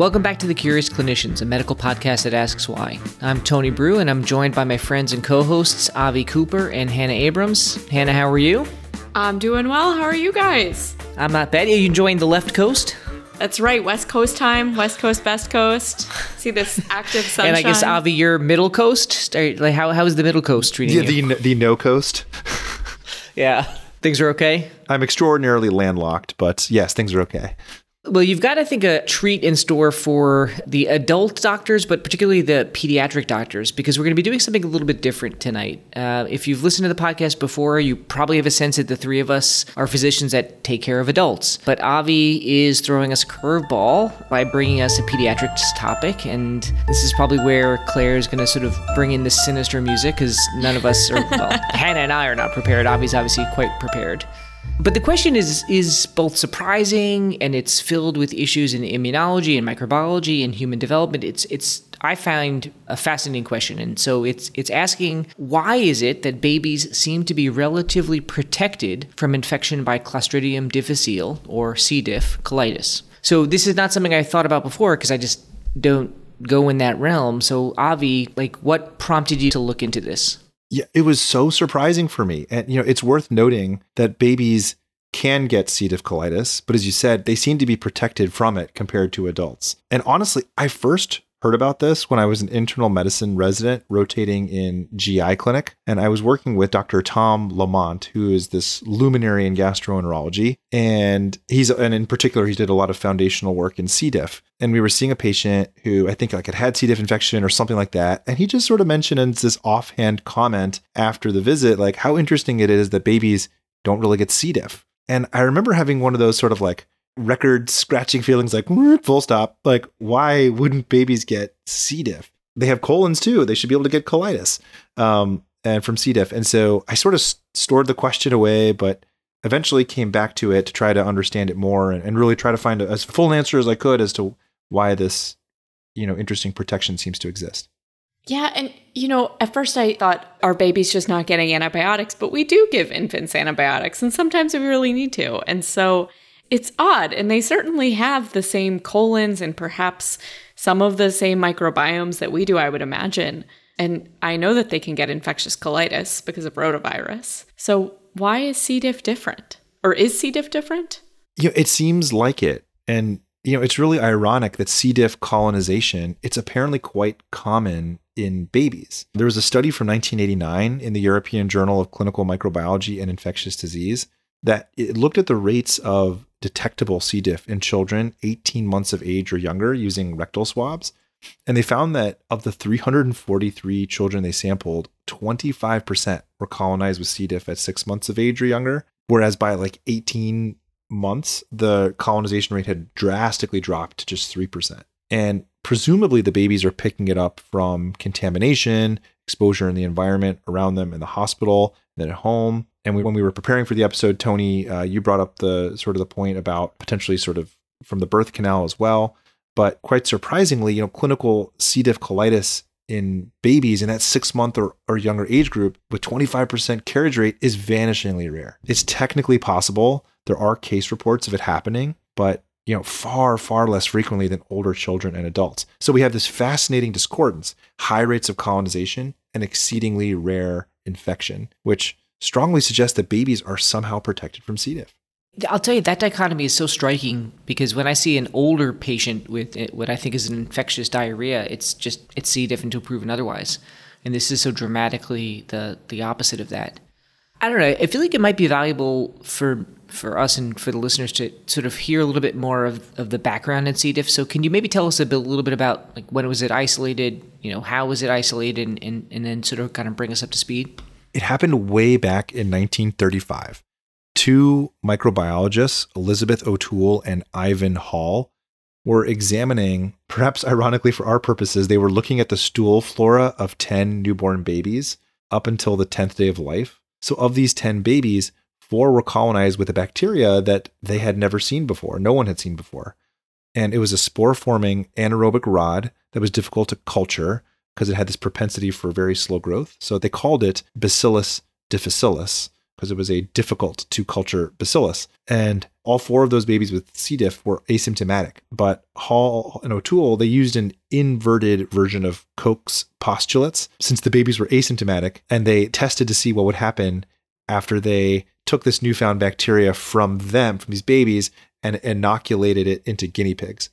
Welcome back to The Curious Clinicians, a medical podcast that asks why. I'm Tony Brew, and I'm joined by my friends and co hosts, Avi Cooper and Hannah Abrams. Hannah, how are you? I'm doing well. How are you guys? I'm not bad. Are you enjoying the left coast? That's right. West Coast time. West Coast, best coast. See this active sunshine. And I guess, Avi, you're middle coast? Like, how, how is the middle coast treating Yeah, you? the the no coast. yeah. Things are okay? I'm extraordinarily landlocked, but yes, things are okay. Well, you've got, I think, a treat in store for the adult doctors, but particularly the pediatric doctors, because we're going to be doing something a little bit different tonight. Uh, if you've listened to the podcast before, you probably have a sense that the three of us are physicians that take care of adults. But Avi is throwing us a curveball by bringing us a pediatrics topic, and this is probably where Claire is going to sort of bring in the sinister music, because none of us are, well, Hannah and I are not prepared. Avi's obviously quite prepared. But the question is is both surprising and it's filled with issues in immunology and microbiology and human development. It's it's I find a fascinating question. And so it's it's asking why is it that babies seem to be relatively protected from infection by Clostridium difficile or C. diff colitis. So this is not something I thought about before because I just don't go in that realm. So Avi, like what prompted you to look into this? Yeah, it was so surprising for me. And you know, it's worth noting that babies can get C. diff colitis, but as you said, they seem to be protected from it compared to adults. And honestly, I first heard about this when I was an internal medicine resident rotating in GI clinic. And I was working with Dr. Tom Lamont, who is this luminary in gastroenterology. And he's, and in particular, he did a lot of foundational work in C. diff. And we were seeing a patient who I think like had had C. diff infection or something like that. And he just sort of mentioned this offhand comment after the visit, like how interesting it is that babies don't really get C. diff. And I remember having one of those sort of like, record scratching feelings like full stop. Like why wouldn't babies get c. diff? They have colons too. They should be able to get colitis um, and from c. diff. And so i sort of s- stored the question away but eventually came back to it to try to understand it more and, and really try to find a, as full answer as i could as to why this you know interesting protection seems to exist. Yeah, and you know, at first I thought our baby's just not getting antibiotics, but we do give infants antibiotics, and sometimes we really need to. And so it's odd, and they certainly have the same colons and perhaps some of the same microbiomes that we do, I would imagine. And I know that they can get infectious colitis because of rotavirus. So why is C. diff different? Or is C. diff different? you know, it seems like it. And, you know, it's really ironic that C. diff colonization, it's apparently quite common in babies. There was a study from 1989 in the European Journal of Clinical Microbiology and Infectious Disease that it looked at the rates of detectable C. diff in children 18 months of age or younger using rectal swabs. And they found that of the 343 children they sampled, 25% were colonized with C. diff at six months of age or younger, whereas by like 18 months, the colonization rate had drastically dropped to just 3%. And presumably the babies are picking it up from contamination, exposure in the environment around them in the hospital, then at home. And we, when we were preparing for the episode, Tony, uh, you brought up the sort of the point about potentially sort of from the birth canal as well. But quite surprisingly, you know, clinical C. diff colitis in babies in that six month or, or younger age group with 25% carriage rate is vanishingly rare. It's technically possible. There are case reports of it happening, but you know, far, far less frequently than older children and adults. So we have this fascinating discordance, high rates of colonization and exceedingly rare infection, which strongly suggests that babies are somehow protected from C. diff. I'll tell you that dichotomy is so striking because when I see an older patient with eh, what I think is an infectious diarrhea, it's just it's C. diff until proven otherwise, and this is so dramatically the the opposite of that. I don't know. I feel like it might be valuable for for us and for the listeners to sort of hear a little bit more of, of the background in C. diff. So can you maybe tell us a, bit, a little bit about like when was it isolated? You know, how was it isolated, and, and, and then sort of kind of bring us up to speed. It happened way back in 1935. Two microbiologists, Elizabeth O'Toole and Ivan Hall, were examining, perhaps ironically for our purposes, they were looking at the stool flora of 10 newborn babies up until the 10th day of life. So, of these 10 babies, four were colonized with a bacteria that they had never seen before, no one had seen before. And it was a spore forming anaerobic rod that was difficult to culture because it had this propensity for very slow growth. So they called it Bacillus difficile, because it was a difficult to culture bacillus. And all four of those babies with C. diff were asymptomatic. But Hall and O'Toole, they used an inverted version of Koch's postulates since the babies were asymptomatic and they tested to see what would happen after they took this newfound bacteria from them, from these babies, and inoculated it into guinea pigs.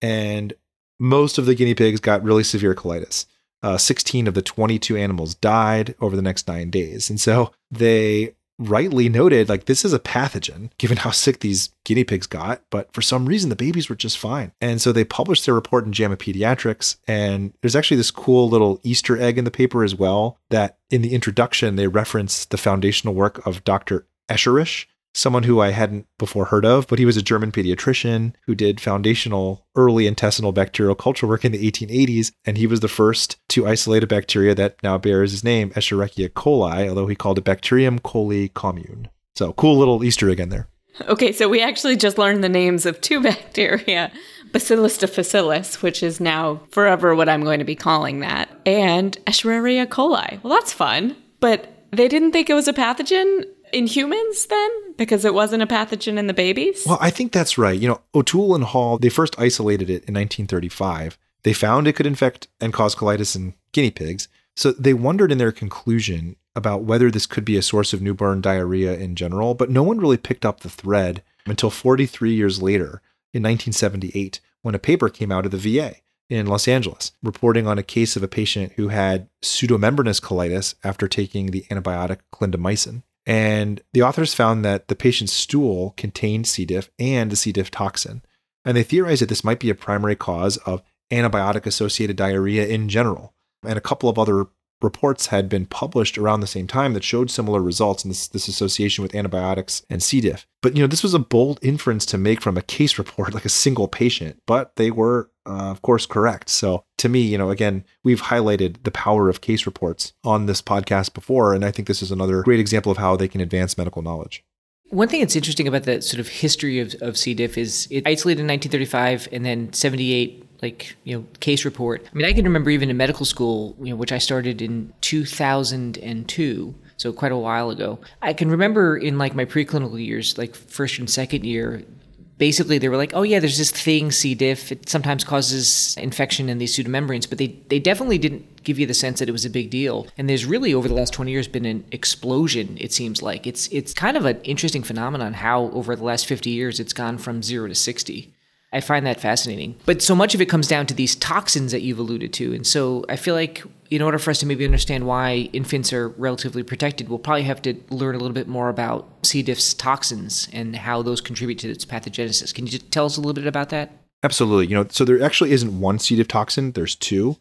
And most of the guinea pigs got really severe colitis. Uh, 16 of the 22 animals died over the next nine days. And so they rightly noted like this is a pathogen given how sick these guinea pigs got but for some reason the babies were just fine and so they published their report in JAMA Pediatrics and there's actually this cool little easter egg in the paper as well that in the introduction they reference the foundational work of Dr. Escherich someone who I hadn't before heard of, but he was a German pediatrician who did foundational early intestinal bacterial culture work in the 1880s. And he was the first to isolate a bacteria that now bears his name, Escherichia coli, although he called it Bacterium coli commune. So cool little Easter egg in there. Okay, so we actually just learned the names of two bacteria Bacillus difficile, which is now forever what I'm going to be calling that, and Escherichia coli. Well, that's fun. But they didn't think it was a pathogen in humans then because it wasn't a pathogen in the babies? Well, I think that's right. You know, O'Toole and Hall, they first isolated it in 1935. They found it could infect and cause colitis in guinea pigs. So they wondered in their conclusion about whether this could be a source of newborn diarrhea in general, but no one really picked up the thread until 43 years later in 1978 when a paper came out of the VA in Los Angeles reporting on a case of a patient who had pseudomembranous colitis after taking the antibiotic clindamycin. And the authors found that the patient's stool contained C. diff and the C. diff toxin. And they theorized that this might be a primary cause of antibiotic associated diarrhea in general. And a couple of other reports had been published around the same time that showed similar results in this, this association with antibiotics and C. diff. But you know, this was a bold inference to make from a case report, like a single patient, but they were uh, of course, correct. So to me, you know, again, we've highlighted the power of case reports on this podcast before, and I think this is another great example of how they can advance medical knowledge. One thing that's interesting about the sort of history of, of C. diff is it isolated in 1935 and then 78 like you know case report i mean i can remember even in medical school you know which i started in 2002 so quite a while ago i can remember in like my preclinical years like first and second year basically they were like, oh yeah, there's this thing C. diff. It sometimes causes infection in these pseudomembranes, but they they definitely didn't give you the sense that it was a big deal. And there's really over the last 20 years been an explosion. It seems like it's it's kind of an interesting phenomenon how over the last 50 years it's gone from zero to 60. I find that fascinating. But so much of it comes down to these toxins that you've alluded to. And so I feel like in order for us to maybe understand why infants are relatively protected, we'll probably have to learn a little bit more about C. diff's toxins and how those contribute to its pathogenesis. Can you tell us a little bit about that? Absolutely. You know, so there actually isn't one C. diff toxin, there's two.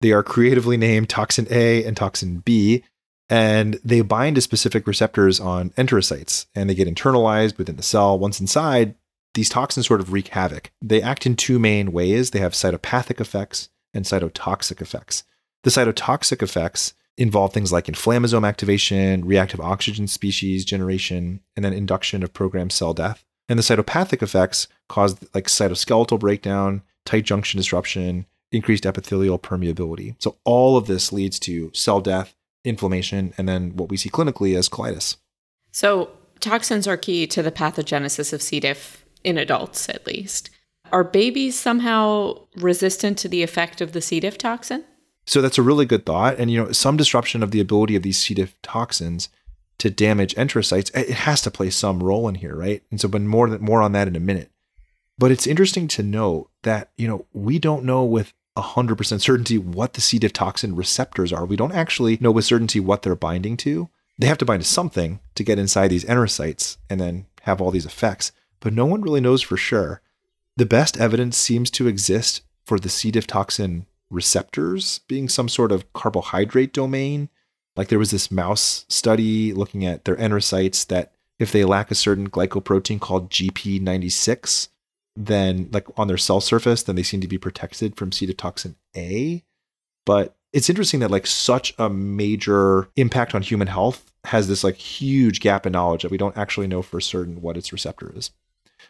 They are creatively named toxin A and toxin B, and they bind to specific receptors on enterocytes and they get internalized within the cell. Once inside, these toxins sort of wreak havoc. They act in two main ways they have cytopathic effects and cytotoxic effects. The cytotoxic effects involve things like inflammasome activation, reactive oxygen species generation, and then induction of programmed cell death. And the cytopathic effects cause like cytoskeletal breakdown, tight junction disruption, increased epithelial permeability. So all of this leads to cell death, inflammation, and then what we see clinically as colitis. So toxins are key to the pathogenesis of C. diff in adults at least. Are babies somehow resistant to the effect of the C. diff toxin? So that's a really good thought. And you know, some disruption of the ability of these C. diff toxins to damage enterocytes, it has to play some role in here, right? And so, but more more on that in a minute. But it's interesting to note that you know we don't know with 100% certainty what the C. diff toxin receptors are. We don't actually know with certainty what they're binding to. They have to bind to something to get inside these enterocytes and then have all these effects but no one really knows for sure. The best evidence seems to exist for the C. diff toxin receptors being some sort of carbohydrate domain. Like there was this mouse study looking at their enterocytes that if they lack a certain glycoprotein called GP96, then like on their cell surface, then they seem to be protected from C. diff toxin A. But it's interesting that like such a major impact on human health has this like huge gap in knowledge that we don't actually know for certain what its receptor is.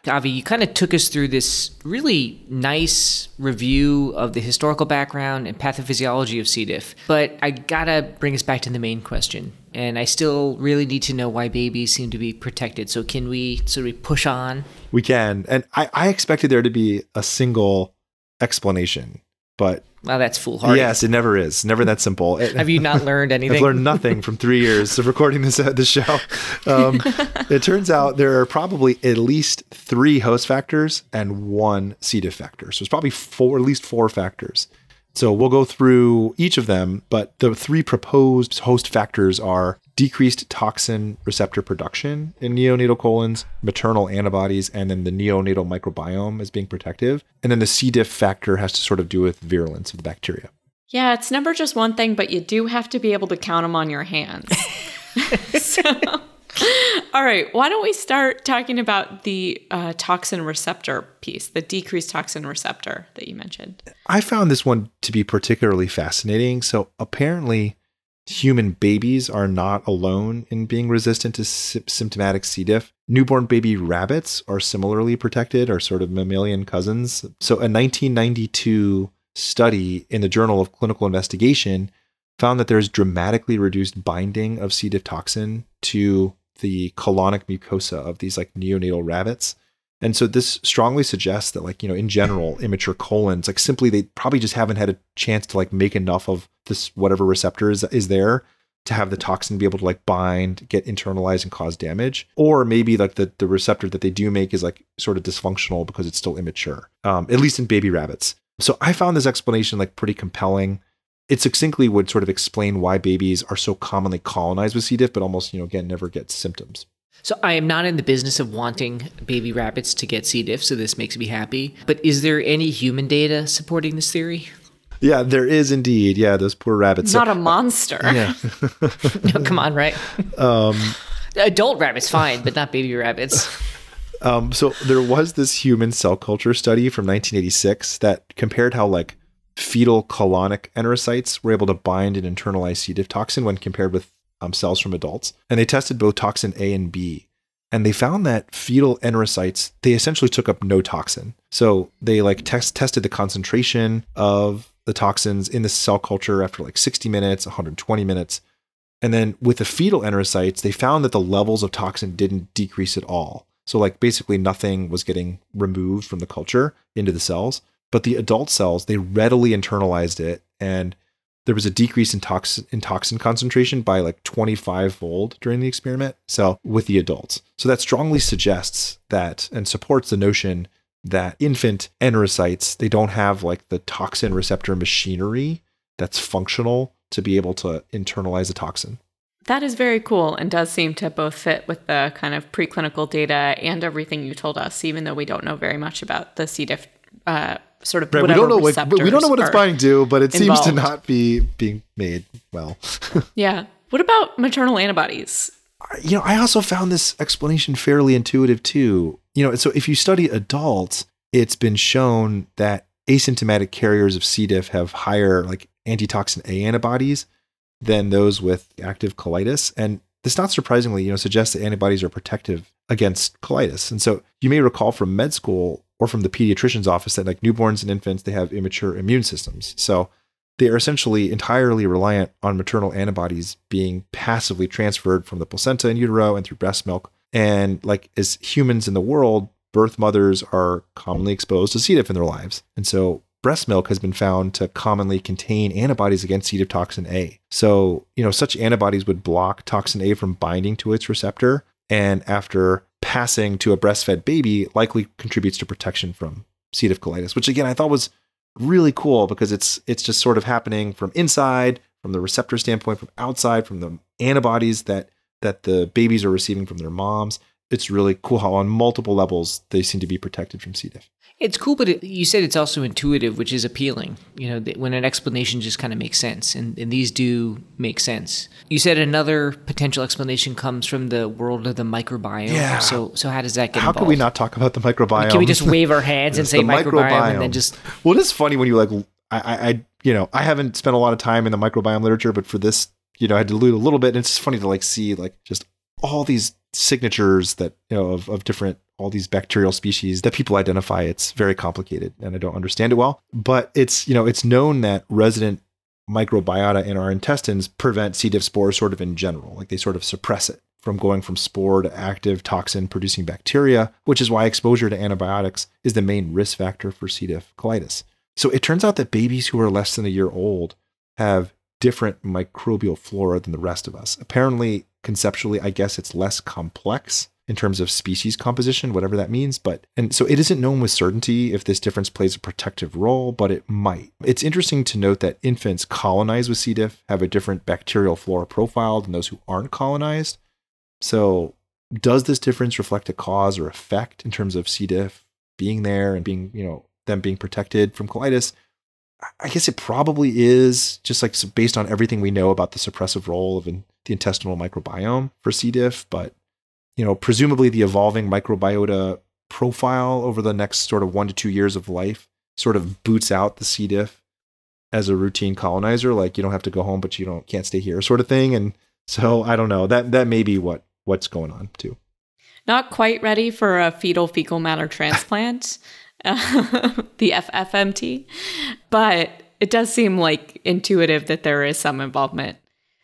Avi, you kind of took us through this really nice review of the historical background and pathophysiology of C. diff, but I gotta bring us back to the main question. And I still really need to know why babies seem to be protected. So, can we sort of push on? We can. And I, I expected there to be a single explanation, but well, that's foolhardy. Yes, it never is. Never that simple. Have you not learned anything? I've learned nothing from three years of recording this uh, this show. Um, it turns out there are probably at least three host factors and one C. diff factor. So it's probably four, at least four factors. So we'll go through each of them, but the three proposed host factors are decreased toxin receptor production in neonatal colons, maternal antibodies, and then the neonatal microbiome as being protective. And then the C. diff factor has to sort of do with virulence of the bacteria. Yeah, it's never just one thing, but you do have to be able to count them on your hands. so, all right, why don't we start talking about the uh, toxin receptor piece, the decreased toxin receptor that you mentioned? I found this one to be particularly fascinating. So, apparently, human babies are not alone in being resistant to sy- symptomatic C. diff. Newborn baby rabbits are similarly protected, are sort of mammalian cousins. So, a 1992 study in the Journal of Clinical Investigation found that there's dramatically reduced binding of C. diff toxin to the colonic mucosa of these like neonatal rabbits. And so this strongly suggests that like, you know, in general, immature colons, like simply they probably just haven't had a chance to like make enough of this whatever receptor is, is there to have the toxin be able to like bind, get internalized and cause damage. Or maybe like the, the receptor that they do make is like sort of dysfunctional because it's still immature, um, at least in baby rabbits. So I found this explanation like pretty compelling it succinctly would sort of explain why babies are so commonly colonized with C. diff, but almost, you know, again, never get symptoms. So I am not in the business of wanting baby rabbits to get C. diff, so this makes me happy. But is there any human data supporting this theory? Yeah, there is indeed. Yeah, those poor rabbits. Not so, a monster. Yeah. no, come on, right? Um, Adult rabbits, fine, but not baby rabbits. Um, so there was this human cell culture study from 1986 that compared how like fetal colonic enterocytes were able to bind and internalize C. diff toxin when compared with um, cells from adults. And they tested both toxin A and B. And they found that fetal enterocytes, they essentially took up no toxin. So they like test, tested the concentration of the toxins in the cell culture after like 60 minutes, 120 minutes. And then with the fetal enterocytes, they found that the levels of toxin didn't decrease at all. So like basically nothing was getting removed from the culture into the cells. But the adult cells, they readily internalized it and there was a decrease in toxin, in toxin concentration by like 25 fold during the experiment. So with the adults. So that strongly suggests that and supports the notion that infant enterocytes, they don't have like the toxin receptor machinery that's functional to be able to internalize a toxin. That is very cool and does seem to both fit with the kind of preclinical data and everything you told us, even though we don't know very much about the C. diff uh, sort of right, we don't know what we don't know what it's binding to, but it involved. seems to not be being made well. yeah. What about maternal antibodies? You know, I also found this explanation fairly intuitive too. You know, so if you study adults, it's been shown that asymptomatic carriers of C. diff have higher like antitoxin A antibodies than those with active colitis, and this not surprisingly, you know, suggests that antibodies are protective against colitis. And so you may recall from med school or from the pediatrician's office that like newborns and infants they have immature immune systems. So they are essentially entirely reliant on maternal antibodies being passively transferred from the placenta in utero and through breast milk. And like as humans in the world birth mothers are commonly exposed to c diff in their lives. And so breast milk has been found to commonly contain antibodies against C. diff toxin A. So, you know, such antibodies would block toxin A from binding to its receptor. And after passing to a breastfed baby likely contributes to protection from C. diff colitis, which again I thought was really cool because it's it's just sort of happening from inside, from the receptor standpoint, from outside, from the antibodies that that the babies are receiving from their moms. It's really cool how on multiple levels they seem to be protected from C. diff. It's cool, but it, you said it's also intuitive, which is appealing. You know, when an explanation just kind of makes sense, and, and these do make sense. You said another potential explanation comes from the world of the microbiome. Yeah. So, so how does that get? How involved? can we not talk about the microbiome? Can we just wave our hands and say microbiome, microbiome, and then just? Well, it is funny when you like. I, I, you know, I haven't spent a lot of time in the microbiome literature, but for this, you know, I had to lose a little bit. And it's just funny to like see like just all these signatures that you know of, of different all these bacterial species that people identify it's very complicated and i don't understand it well. But it's you know it's known that resident microbiota in our intestines prevent c. diff spores sort of in general like they sort of suppress it from going from spore to active toxin producing bacteria which is why exposure to antibiotics is the main risk factor for c. diff colitis. So it turns out that babies who are less than a year old have different microbial flora than the rest of us apparently conceptually, I guess it's less complex in terms of species composition, whatever that means. But, and so it isn't known with certainty if this difference plays a protective role, but it might. It's interesting to note that infants colonized with C. diff have a different bacterial flora profile than those who aren't colonized. So, does this difference reflect a cause or effect in terms of C. diff being there and being, you know, them being protected from colitis? I guess it probably is just like based on everything we know about the suppressive role of the intestinal microbiome for C. diff, but you know, presumably the evolving microbiota profile over the next sort of one to two years of life sort of boots out the C. diff as a routine colonizer. Like you don't have to go home, but you don't can't stay here, sort of thing. And so I don't know that that may be what what's going on too. Not quite ready for a fetal fecal matter transplant. the FFMT, but it does seem like intuitive that there is some involvement.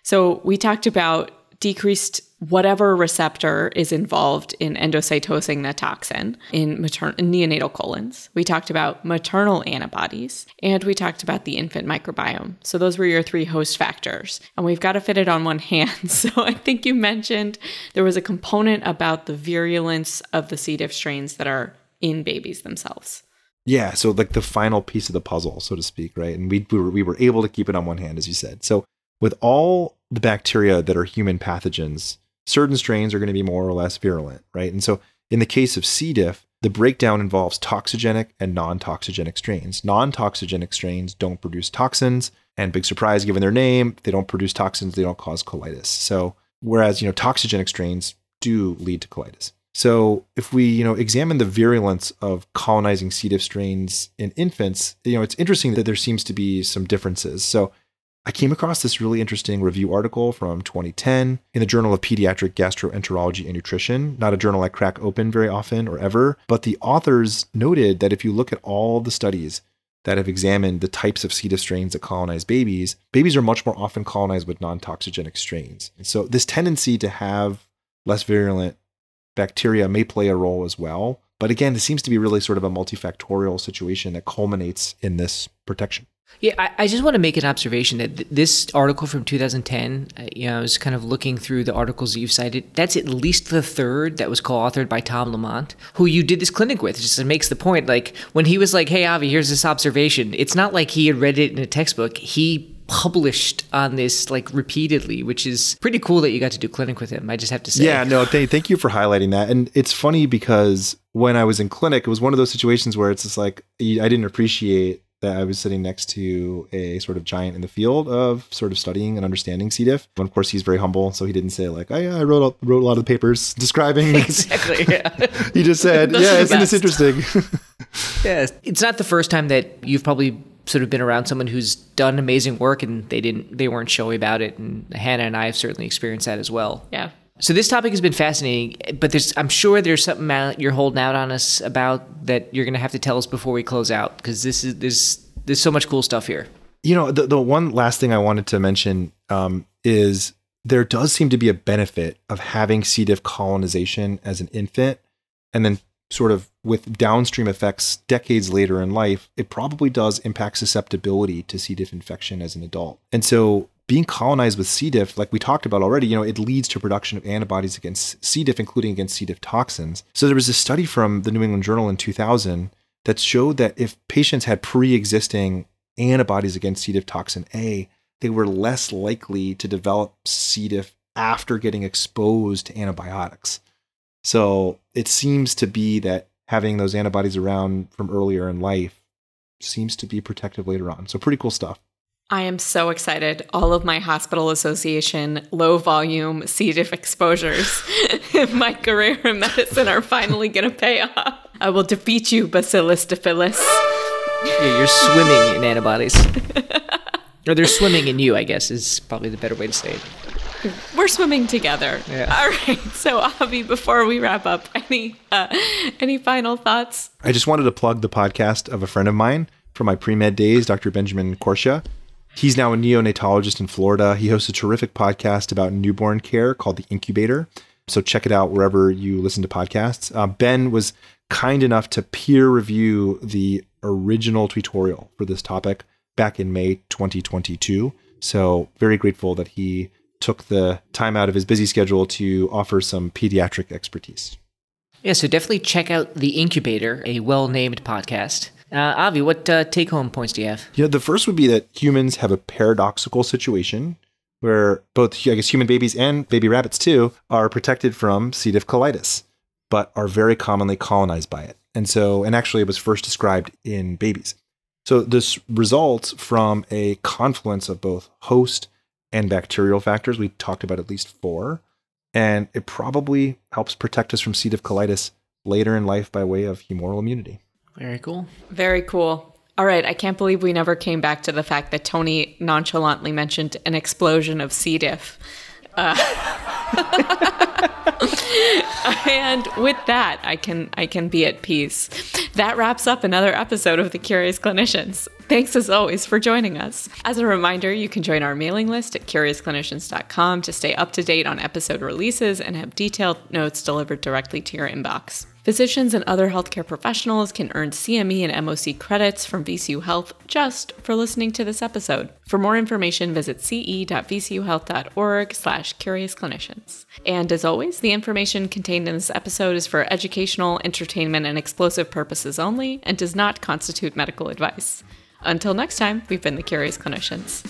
So we talked about decreased whatever receptor is involved in endocytosing the toxin in, matern- in neonatal colons. We talked about maternal antibodies, and we talked about the infant microbiome. So those were your three host factors. And we've got to fit it on one hand. So I think you mentioned there was a component about the virulence of the C. diff strains that are in babies themselves. Yeah, so like the final piece of the puzzle, so to speak, right? And we, we were, we were able to keep it on one hand, as you said. So with all the bacteria that are human pathogens, certain strains are going to be more or less virulent, right? And so in the case of C. diff, the breakdown involves toxigenic and non-toxigenic strains. Non-toxigenic strains don't produce toxins, and big surprise, given their name, they don't produce toxins, they don't cause colitis. So whereas you know toxigenic strains do lead to colitis. So if we, you know, examine the virulence of colonizing C. diff strains in infants, you know, it's interesting that there seems to be some differences. So I came across this really interesting review article from 2010 in the Journal of Pediatric Gastroenterology and Nutrition, not a journal I crack open very often or ever, but the authors noted that if you look at all the studies that have examined the types of C. diff strains that colonize babies, babies are much more often colonized with non-toxigenic strains. And so this tendency to have less virulent bacteria may play a role as well. But again, it seems to be really sort of a multifactorial situation that culminates in this protection. Yeah, I, I, just want to make an observation that th- this article from 2010, uh, you know, I was kind of looking through the articles that you've cited. That's at least the third that was co-authored by Tom Lamont, who you did this clinic with. It just makes the point, like when he was like, "Hey, Avi, here's this observation." It's not like he had read it in a textbook. He published on this like repeatedly, which is pretty cool that you got to do clinic with him. I just have to say. Yeah, no, th- thank you for highlighting that. And it's funny because when I was in clinic, it was one of those situations where it's just like I didn't appreciate that I was sitting next to a sort of giant in the field of sort of studying and understanding C. diff. And of course, he's very humble, so he didn't say like, oh, "I, I wrote wrote a lot of the papers describing." Exactly. Yeah. he just said, "Yeah, isn't this interesting?" yeah, it's not the first time that you've probably sort of been around someone who's done amazing work and they didn't they weren't showy about it and Hannah and I have certainly experienced that as well. Yeah. So this topic has been fascinating, but there's I'm sure there's something you're holding out on us about that you're going to have to tell us before we close out because this is there's there's so much cool stuff here. You know, the the one last thing I wanted to mention um, is there does seem to be a benefit of having C. diff colonization as an infant and then sort of with downstream effects decades later in life, it probably does impact susceptibility to C. diff infection as an adult. And so being colonized with C. diff, like we talked about already, you know, it leads to production of antibodies against C. diff, including against C. diff toxins. So there was a study from the New England Journal in 2000 that showed that if patients had pre-existing antibodies against C. diff toxin A, they were less likely to develop C. diff after getting exposed to antibiotics. So it seems to be that having those antibodies around from earlier in life seems to be protective later on. So pretty cool stuff. I am so excited. All of my hospital association low volume C. diff exposures in my career in medicine are finally going to pay off. I will defeat you, Bacillus diphilus. Yeah, you're swimming in antibodies. or they're swimming in you, I guess, is probably the better way to say it. We're swimming together. Yeah. All right. So, Avi, before we wrap up, any uh, any final thoughts? I just wanted to plug the podcast of a friend of mine from my pre med days, Dr. Benjamin Corsia. He's now a neonatologist in Florida. He hosts a terrific podcast about newborn care called The Incubator. So check it out wherever you listen to podcasts. Uh, ben was kind enough to peer review the original tutorial for this topic back in May 2022. So very grateful that he took the time out of his busy schedule to offer some pediatric expertise. Yeah, so definitely check out The Incubator, a well named podcast. Uh, Avi, what uh, take home points do you have? Yeah, the first would be that humans have a paradoxical situation where both, I guess, human babies and baby rabbits too are protected from C. diff colitis, but are very commonly colonized by it. And so, and actually, it was first described in babies. So, this results from a confluence of both host and bacterial factors. We talked about at least four, and it probably helps protect us from C. diff colitis later in life by way of humoral immunity. Very cool. Very cool. All right, I can't believe we never came back to the fact that Tony nonchalantly mentioned an explosion of C. diff. Uh, and with that, I can I can be at peace. That wraps up another episode of the Curious Clinicians. Thanks as always for joining us. As a reminder, you can join our mailing list at curiousclinicians.com to stay up to date on episode releases and have detailed notes delivered directly to your inbox. Physicians and other healthcare professionals can earn CME and MOC credits from VCU Health just for listening to this episode. For more information, visit ce.vcuhealth.org slash curiousclinicians. And as always, the information contained in this episode is for educational, entertainment, and explosive purposes only and does not constitute medical advice. Until next time, we've been the Curious Clinicians.